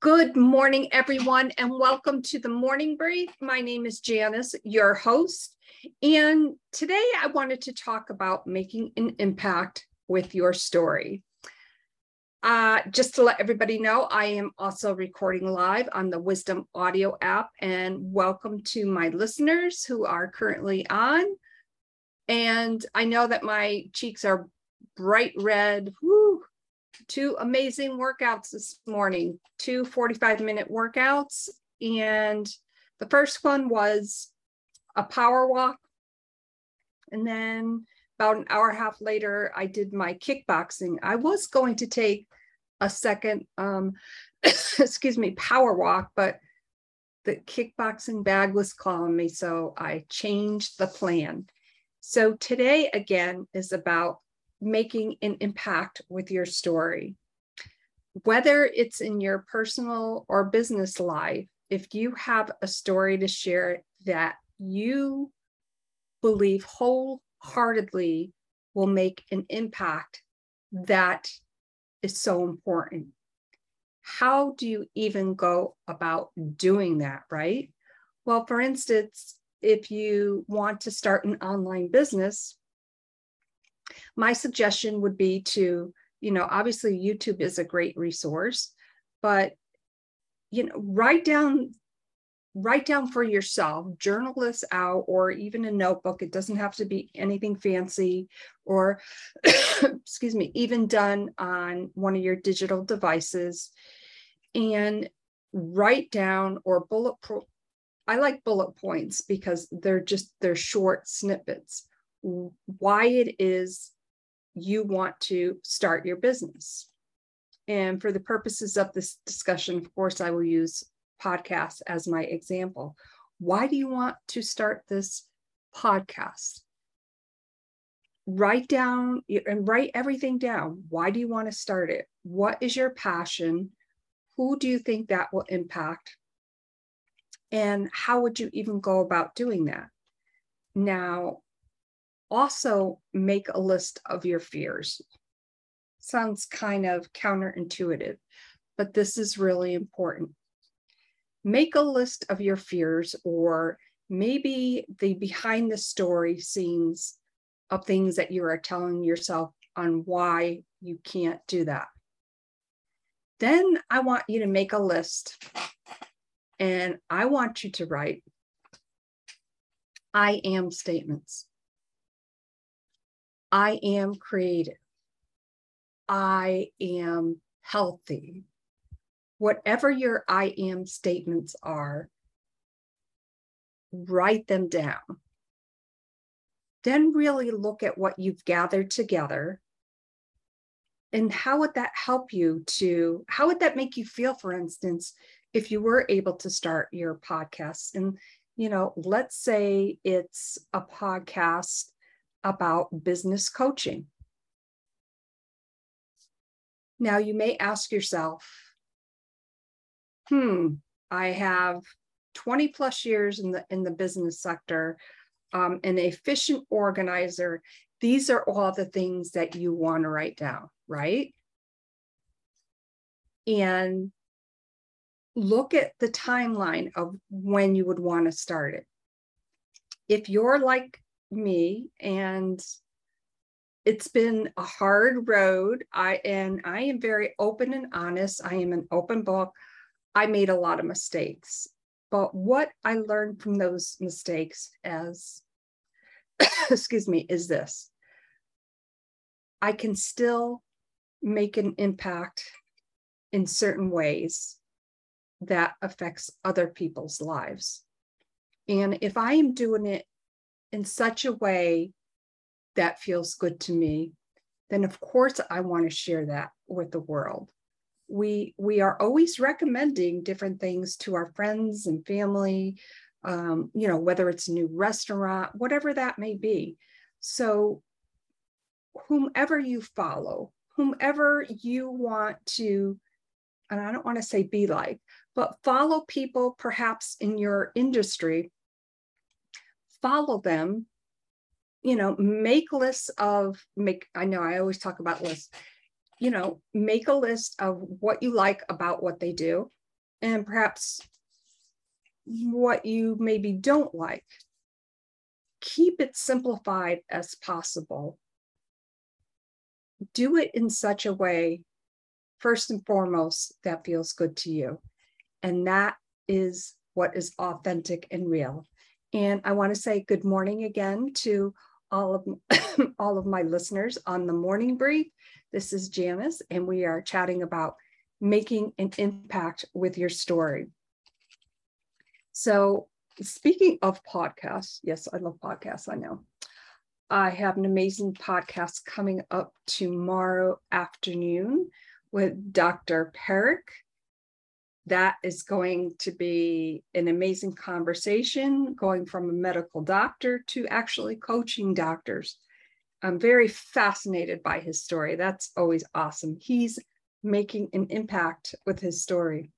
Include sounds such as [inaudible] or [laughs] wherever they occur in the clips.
Good morning, everyone, and welcome to the Morning Brief. My name is Janis, your host. And today I wanted to talk about making an impact with your story. Uh, just to let everybody know, I am also recording live on the Wisdom Audio app. And welcome to my listeners who are currently on. And I know that my cheeks are bright red. Woo, two amazing workouts this morning, two 45 minute workouts. And the first one was a power walk. And then about an hour and a half later, I did my kickboxing. I was going to take a second, um, [coughs] excuse me, power walk, but the kickboxing bag was calling me. So I changed the plan. So today, again, is about making an impact with your story. Whether it's in your personal or business life, if you have a story to share that you believe wholeheartedly will make an impact, that is so important. How do you even go about doing that, right? Well, for instance, if you want to start an online business, my suggestion would be to, you know, obviously YouTube is a great resource, but you know, write down write down for yourself, journal this out, or even a notebook. It doesn't have to be anything fancy, or [coughs] excuse me, even done on one of your digital devices. And write down or bullet. Pro- I like bullet points because they're just they're short snippets. Why it is you want to start your business. And for the purposes of this discussion, of course, I will use podcasts as my example. Why do you want to start this podcast? Write down and write everything down. Why do you want to start it? What is your passion? Who do you think that will impact? And how would you even go about doing that? Now, also make a list of your fears. Sounds kind of counterintuitive, but this is really important. Make a list of your fears or maybe the behind the story scenes of things that you are telling yourself on why you can't do that. Then I want you to make a list and I want you to write I am statements. I am creative. I am healthy. Whatever your I am statements are, write them down. Then really look at what you've gathered together and how would that help you to, how would that make you feel, for instance, if you were able to start your podcast? And, you know, let's say it's a podcast about business coaching. Now, you may ask yourself, hmm, I have 20 plus years in the, in the business sector, um, an efficient organizer. These are all the things that you want to write down, right? And look at the timeline of when you would want to start it. If you're like me and it's been a hard road. I and i am very open and honest. I am an open book. I made a lot of mistakes but what i learned from those mistakes as [coughs] excuse me is this. I can still make an impact in certain ways that affects other people's lives. And if i am doing it in such a way that feels good to me, then of course I want to share that with the world. We we are always recommending different things to our friends and family, um, you know, whether it's a new restaurant, whatever that may be. So, whomever you follow, whomever you want to, and I don't want to say be like, but follow people perhaps in your industry follow them you know make lists of make i know i always talk about lists you know make a list of what you like about what they do and perhaps what you maybe don't like. Keep it simplified as possible. Do it in such a way, first and foremost, that feels good to you. And that is what is authentic and real. And I want to say good morning again to all of [coughs] all of my listeners on the morning brief. This is Janis, and we are chatting about making an impact with your story. So, speaking of podcasts, yes, I love podcasts, I know. I have an amazing podcast coming up tomorrow afternoon with Dr. Perick that is going to be an amazing conversation going from a medical doctor to actually coaching doctors. I'm very fascinated by his story. That's always awesome. He's making an impact with his story.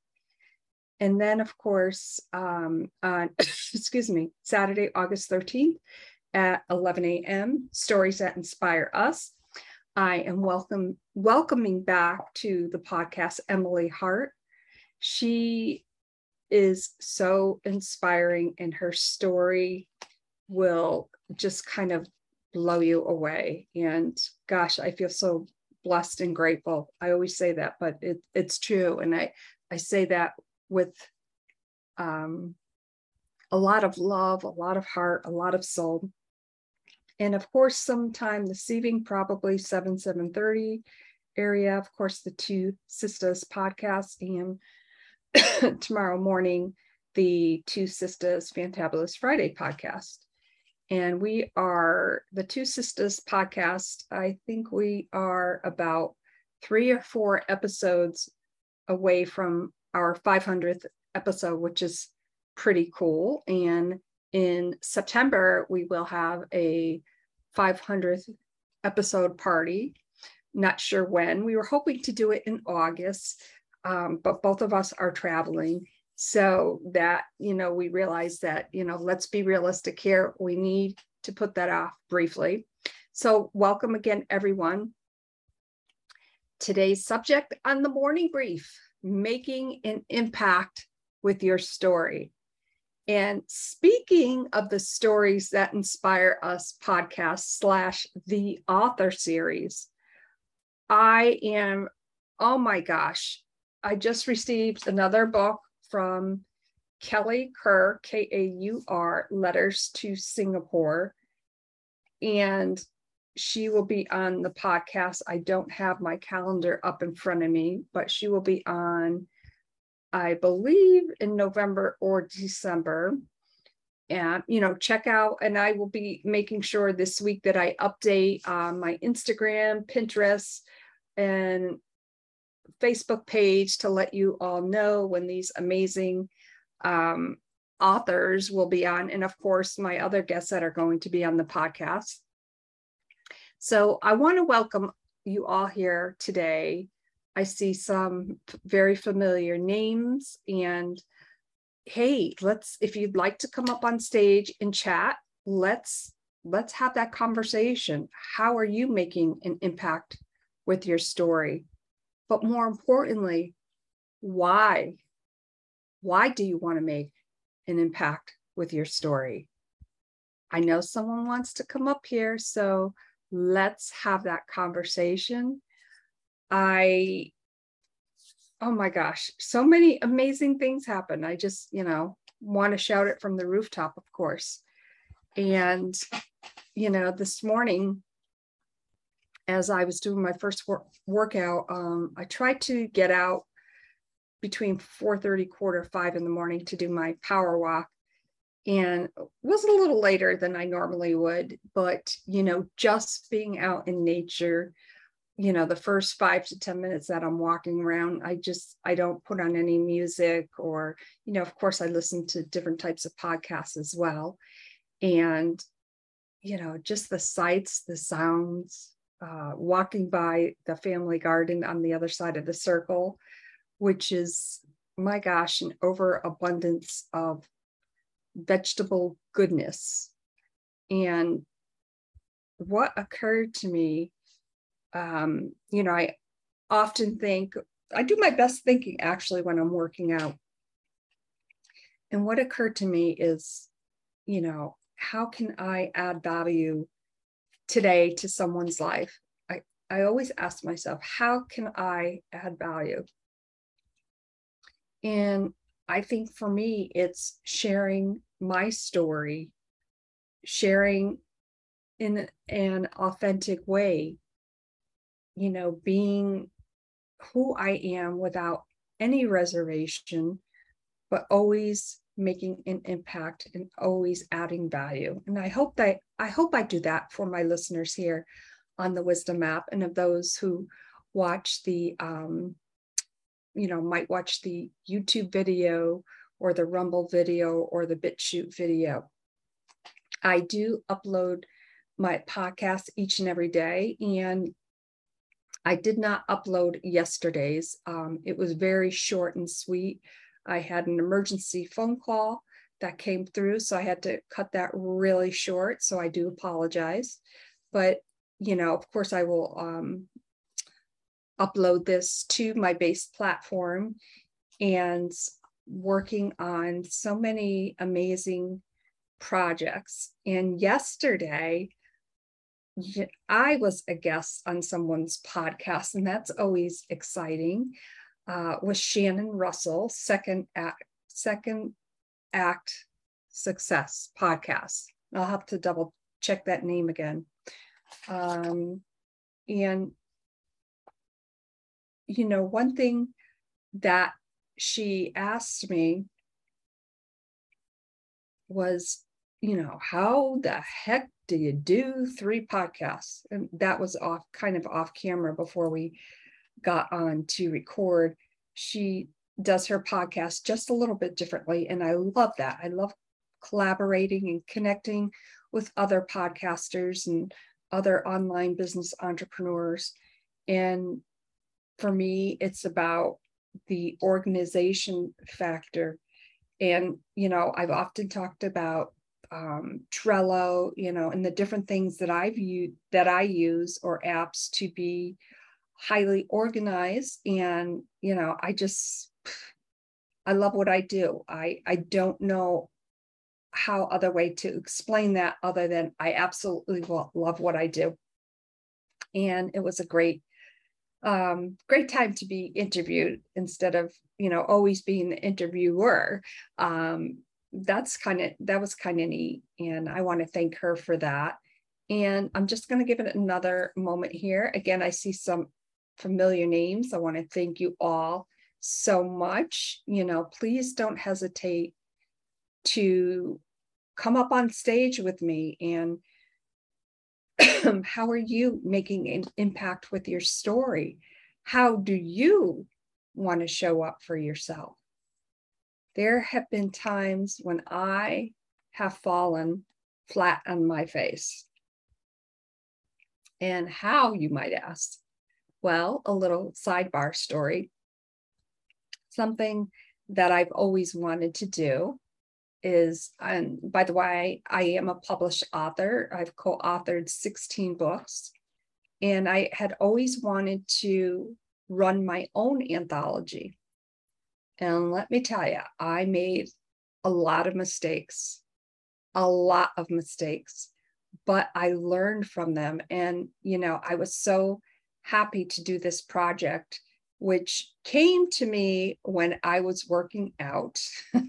And then, of course, um, on, [coughs] excuse me, Saturday, August 13th at 11 a.m., Stories That Inspire Us. I am welcome welcoming back to the podcast Emily Hart she is so inspiring and her story will just kind of blow you away. And gosh i feel so blessed and grateful. I always say that but it, it's true. And i i say that with um, a lot of love a lot of heart a lot of soul. And of course sometime this evening probably 7 7.30 area of course the two sisters podcast and [coughs] tomorrow morning the Two Sisters Fantabulous Friday podcast. And we are the Two Sisters podcast. I think we are about three or four episodes away from our 500th episode, which is pretty cool. And in September, we will have a 500th episode party. Not sure when. We were hoping to do it in August, um, but both of us are traveling. So that, you know, we realize that, you know, let's be realistic here. We need to put that off briefly. So, welcome again, everyone. Today's subject on the morning brief making an impact with your story. And speaking of the stories that inspire us podcast slash the author series, I am, oh my gosh, I just received another book from Kelly Kaur, K A U R, Letters to Singapore. And she will be on the podcast. I don't have my calendar up in front of me, but she will be on, I believe, in November or December. And, you know, check out, and I will be making sure this week that I update on my Instagram, Pinterest, and Facebook page to let you all know when these amazing um, authors will be on, and of course, my other guests that are going to be on the podcast. So I want to welcome you all here today. I see some very familiar names and hey, let's if you'd like to come up on stage and chat, let's let's have that conversation. How are you making an impact with your story? But more importantly, why? Why do you want to make an impact with your story? I know someone wants to come up here, so let's have that conversation. I, oh my gosh, so many amazing things happen. I just, you know, want to shout it from the rooftop, of course. And, you know, this morning as I was doing my first work, workout, um, I tried to get out between 4:30, quarter five in the morning to do my power walk, and was a little later than I normally would. But you know, just being out in nature, you know, the first five to ten minutes that I'm walking around, I just I don't put on any music, or you know, of course, I listen to different types of podcasts as well, and you know, just the sights, the sounds, uh, walking by the family garden on the other side of the circle, which is, my gosh, an overabundance of vegetable goodness. And what occurred to me, um, you know, I often think, I do my best thinking actually when I'm working out And what occurred to me is, you know, how can I add value today to someone's life? I, I always ask myself, how can I add value? And I think for me, it's sharing my story, sharing in an authentic way, you know, being who I am without any reservation, but always making an impact and always adding value. And I hope that I hope I do that for my listeners here on the Wisdom app and of those who watch the um, you know, might watch the YouTube video or the Rumble video or the BitChute video. I do upload my podcast each and every day, and I did not upload yesterday's. Um, it was very short and sweet. I had an emergency phone call that came through, so I had to cut that really short. So I do apologize. But, you know, of course, I will um, upload this to my base platform and working on so many amazing projects. And yesterday, I was a guest on someone's podcast, and that's always exciting. Uh, with Shannon Russell, second act, second act success podcast. I'll have to double check that name again. Um, and you know, one thing that she asked me was, you know, how the heck do you do three podcasts? And that was off kind of off camera before we got on to record. She does her podcast just a little bit differently. And I love that. I love collaborating and connecting with other podcasters and other online business entrepreneurs. And for me, it's about the organization factor. And, you know, I've often talked about um, Trello, you know, and the different things that I've used that I use or apps to be highly organized. And, you know, I just, [sighs] I love what I do. I, I don't know how other way to explain that other than I absolutely love what I do. And it was a great um, great time to be interviewed instead of you know always being the interviewer um, that's kind of that was kind of neat and i want to thank her for that and i'm just going to give it another moment here again i see some familiar names i want to thank you all so much you know please don't hesitate to come up on stage with me and [clears throat] how are you making an impact with your story? How do you want to show up for yourself? There have been times when I have fallen flat on my face. And how, you might ask? Well, a little sidebar story. Something that I've always wanted to do is, and by the way, I am a published author. I've co authored 16 books. And I had always wanted to run my own anthology. And let me tell you, I made a lot of mistakes, a lot of mistakes, but I learned from them. And, you know, I was so happy to do this project, which came to me when I was working out. [laughs]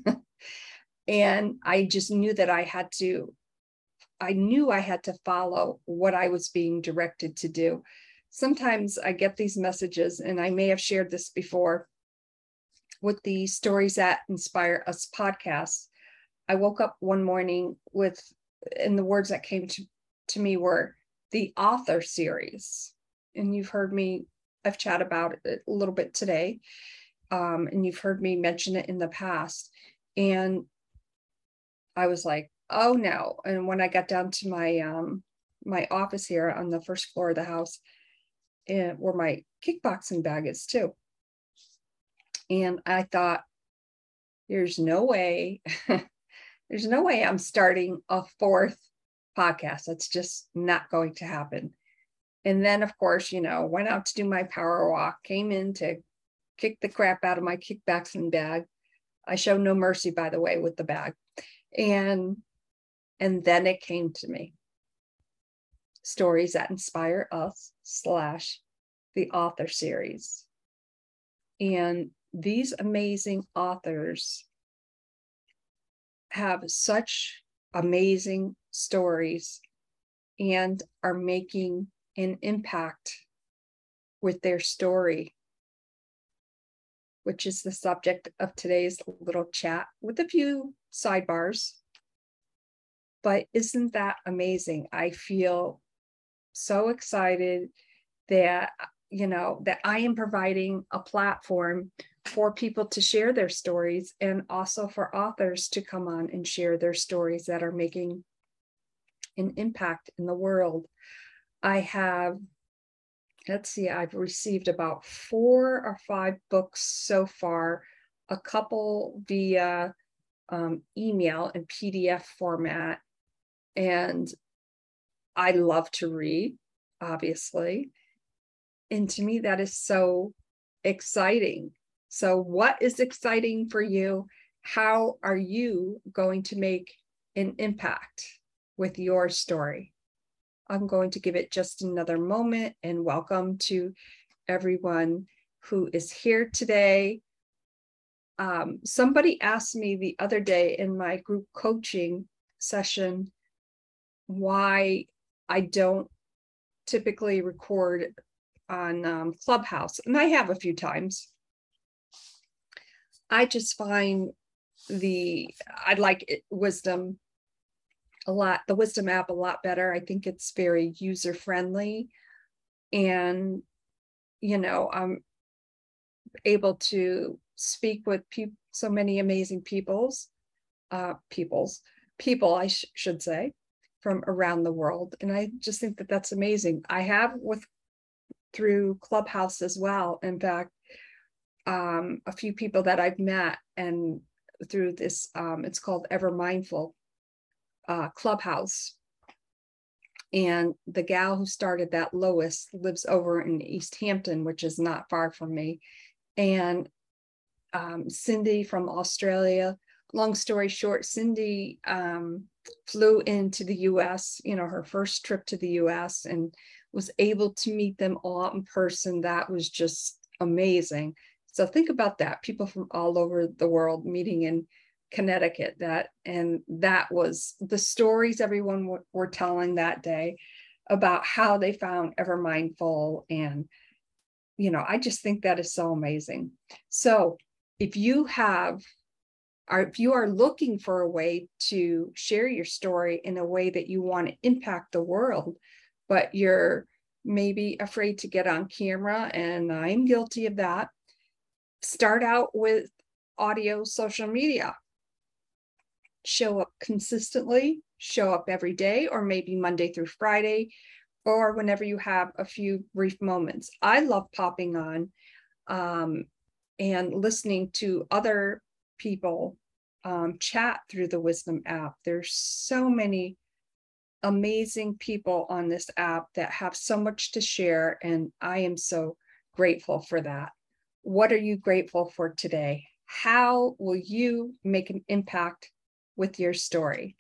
And I just knew that I had to, I knew I had to follow what I was being directed to do. Sometimes I get these messages, and I may have shared this before with the Stories That Inspire Us podcast. I woke up one morning with, and the words that came to, to me were the author series. And you've heard me, I've chat about it a little bit today. Um, and you've heard me mention it in the past. And I was like, oh no. And when I got down to my um my office here on the first floor of the house, and where my kickboxing bag is too. And I thought, there's no way, [laughs] there's no way I'm starting a fourth podcast. That's just not going to happen. And then, of course, you know, went out to do my power walk, came in to kick the crap out of my kickboxing bag, I show no mercy, by the way, with the bag. And and then it came to me. Stories that inspire us slash the author series. And these amazing authors have such amazing stories and are making an impact with their story, which is the subject of today's little chat with a few sidebars. But isn't that amazing? I feel so excited that you know that I am providing a platform for people to share their stories and also for authors to come on and share their stories that are making an impact in the world. I have, let's see, I've received about four or five books so far, a couple via um, email and PDF format. And I love to read, obviously. And to me, that is so exciting so, what is exciting for you? How are you going to make an impact with your story? I'm going to give it just another moment and welcome to everyone who is here today. Um, somebody asked me the other day in my group coaching session why I don't typically record on um, Clubhouse, and I have a few times. I just find the I'd like it, wisdom a lot, the wisdom app a lot better. I think it's very user friendly and you know, I'm able to speak with so many amazing peoples uh peoples people I sh- should say from around the world and I just think that that's amazing. I have with through Clubhouse as well. In fact, um, a few people that I've met and through this, um, it's called Ever Mindful uh, Clubhouse. And the gal who started that, Lois, lives over in East Hampton, which is not far from me. And um, Cindy from Australia. Long story short, Cindy um, flew into the US, you know, her first trip to the US and was able to meet them all in person. That was just amazing. So think about that. People from all over the world meeting in Connecticut. That and that was the stories everyone w- were telling that day about how they found Ever Mindful, and you know, I just think that is so amazing. So if you have or if you are looking for a way to share your story in a way that you want to impact the world, but you're maybe afraid to get on camera, and I'm guilty of that start out with audio social media. Show up consistently, show up every day, or maybe Monday through Friday, or whenever you have a few brief moments. I love popping on um, and listening to other people um, chat through the Wisdom app. There's so many amazing people on this app that have so much to share, and I am so grateful for that. What are you grateful for today? How will you make an impact with your story?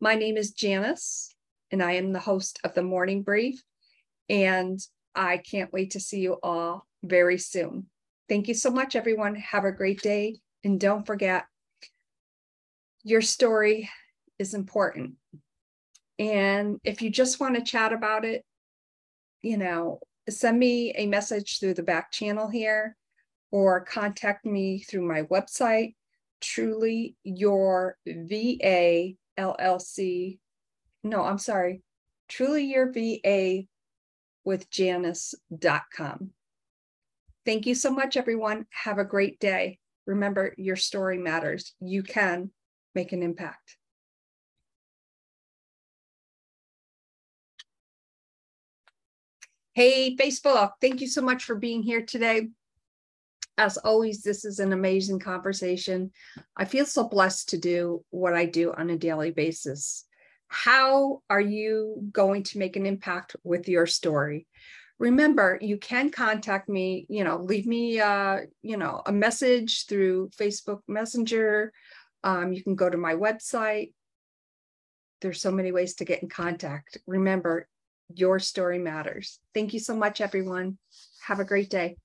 My name is Janis, and I am the host of the Morning Brief. And I can't wait to see you all very soon. Thank you so much, everyone. Have a great day. And don't forget, your story is important. And if you just want to chat about it, you know, send me a message through the back channel here or contact me through my website, truly your VA LLC. No, I'm sorry, truly your VA with Janis.com. Thank you so much, everyone. Have a great day. Remember, your story matters. You can make an impact. Hey, Facebook, thank you so much for being here today. As always, this is an amazing conversation. I feel so blessed to do what I do on a daily basis. How are you going to make an impact with your story? remember you can contact me you know leave me uh you know a message through facebook messenger um, you can go to my website there's so many ways to get in contact remember your story matters thank you so much everyone have a great day